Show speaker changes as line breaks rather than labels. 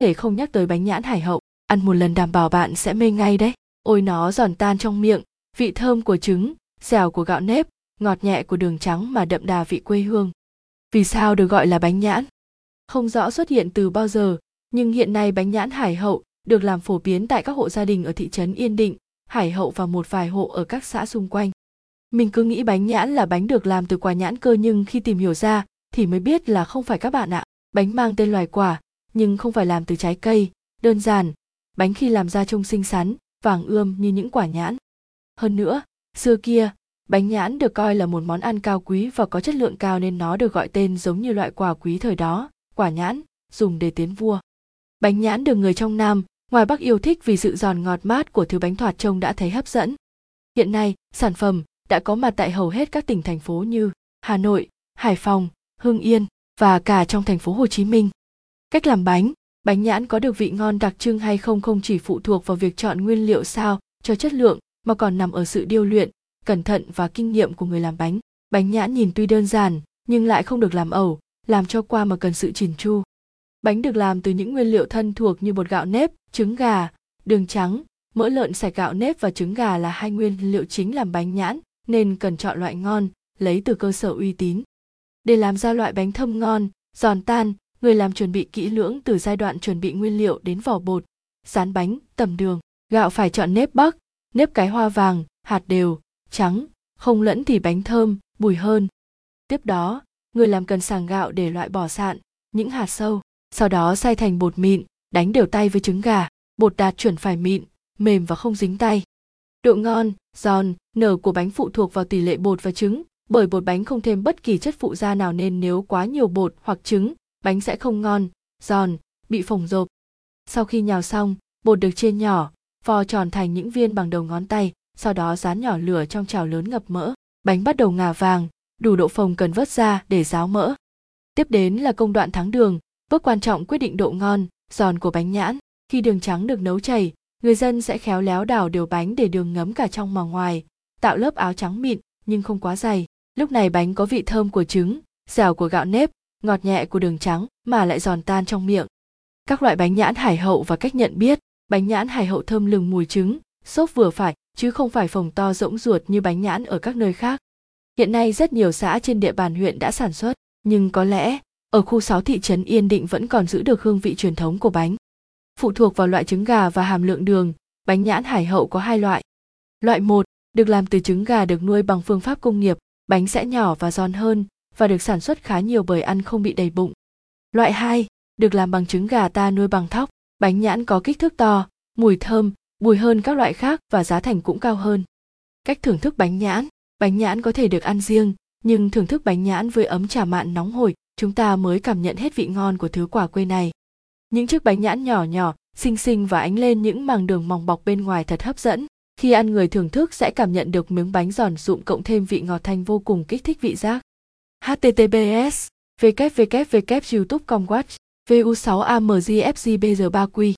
thể không nhắc tới bánh nhãn hải hậu ăn một lần đảm bảo bạn sẽ mê ngay đấy ôi nó giòn tan trong miệng vị thơm của trứng dẻo của gạo nếp ngọt nhẹ của đường trắng mà đậm đà vị quê hương vì sao được gọi là bánh nhãn không rõ xuất hiện từ bao giờ nhưng hiện nay bánh nhãn hải hậu được làm phổ biến tại các hộ gia đình ở thị trấn Yên Định, Hải Hậu và một vài hộ ở các xã xung quanh. Mình cứ nghĩ bánh nhãn là bánh được làm từ quả nhãn cơ nhưng khi tìm hiểu ra thì mới biết là không phải các bạn ạ. Bánh mang tên loài quả nhưng không phải làm từ trái cây, đơn giản, bánh khi làm ra trông xinh xắn, vàng ươm như những quả nhãn. Hơn nữa, xưa kia, bánh nhãn được coi là một món ăn cao quý và có chất lượng cao nên nó được gọi tên giống như loại quả quý thời đó, quả nhãn, dùng để tiến vua. Bánh nhãn được người trong Nam, ngoài Bắc yêu thích vì sự giòn ngọt mát của thứ bánh thoạt trông đã thấy hấp dẫn. Hiện nay, sản phẩm đã có mặt tại hầu hết các tỉnh thành phố như Hà Nội, Hải Phòng, Hưng Yên và cả trong thành phố Hồ Chí Minh. Cách làm bánh, bánh nhãn có được vị ngon đặc trưng hay không không chỉ phụ thuộc vào việc chọn nguyên liệu sao cho chất lượng mà còn nằm ở sự điêu luyện, cẩn thận và kinh nghiệm của người làm bánh. Bánh nhãn nhìn tuy đơn giản nhưng lại không được làm ẩu, làm cho qua mà cần sự chỉn chu. Bánh được làm từ những nguyên liệu thân thuộc như bột gạo nếp, trứng gà, đường trắng, mỡ lợn sạch gạo nếp và trứng gà là hai nguyên liệu chính làm bánh nhãn nên cần chọn loại ngon, lấy từ cơ sở uy tín. Để làm ra loại bánh thơm ngon, giòn tan, người làm chuẩn bị kỹ lưỡng từ giai đoạn chuẩn bị nguyên liệu đến vỏ bột, rán bánh, tầm đường. Gạo phải chọn nếp bắc, nếp cái hoa vàng, hạt đều, trắng, không lẫn thì bánh thơm, bùi hơn. Tiếp đó, người làm cần sàng gạo để loại bỏ sạn, những hạt sâu sau đó xay thành bột mịn đánh đều tay với trứng gà bột đạt chuẩn phải mịn mềm và không dính tay độ ngon giòn nở của bánh phụ thuộc vào tỷ lệ bột và trứng bởi bột bánh không thêm bất kỳ chất phụ gia nào nên nếu quá nhiều bột hoặc trứng bánh sẽ không ngon giòn bị phồng rộp sau khi nhào xong bột được chia nhỏ vò tròn thành những viên bằng đầu ngón tay sau đó rán nhỏ lửa trong chảo lớn ngập mỡ bánh bắt đầu ngả vàng đủ độ phồng cần vớt ra để ráo mỡ tiếp đến là công đoạn thắng đường Bước quan trọng quyết định độ ngon, giòn của bánh nhãn. Khi đường trắng được nấu chảy, người dân sẽ khéo léo đảo đều bánh để đường ngấm cả trong mà ngoài, tạo lớp áo trắng mịn nhưng không quá dày. Lúc này bánh có vị thơm của trứng, dẻo của gạo nếp, ngọt nhẹ của đường trắng mà lại giòn tan trong miệng. Các loại bánh nhãn hải hậu và cách nhận biết, bánh nhãn hải hậu thơm lừng mùi trứng, xốp vừa phải chứ không phải phồng to rỗng ruột như bánh nhãn ở các nơi khác. Hiện nay rất nhiều xã trên địa bàn huyện đã sản xuất, nhưng có lẽ ở khu 6 thị trấn Yên Định vẫn còn giữ được hương vị truyền thống của bánh. Phụ thuộc vào loại trứng gà và hàm lượng đường, bánh nhãn hải hậu có hai loại. Loại 1, được làm từ trứng gà được nuôi bằng phương pháp công nghiệp, bánh sẽ nhỏ và giòn hơn và được sản xuất khá nhiều bởi ăn không bị đầy bụng. Loại 2, được làm bằng trứng gà ta nuôi bằng thóc, bánh nhãn có kích thước to, mùi thơm, bùi hơn các loại khác và giá thành cũng cao hơn. Cách thưởng thức bánh nhãn, bánh nhãn có thể được ăn riêng, nhưng thưởng thức bánh nhãn với ấm trà mạn nóng hổi chúng ta mới cảm nhận hết vị ngon của thứ quả quê này. Những chiếc bánh nhãn nhỏ nhỏ, xinh xinh và ánh lên những màng đường mỏng bọc bên ngoài thật hấp dẫn. Khi ăn người thưởng thức sẽ cảm nhận được miếng bánh giòn rụm cộng thêm vị ngọt thanh vô cùng kích thích vị giác https www youtube com watch vu 6 amgfgbr 3 q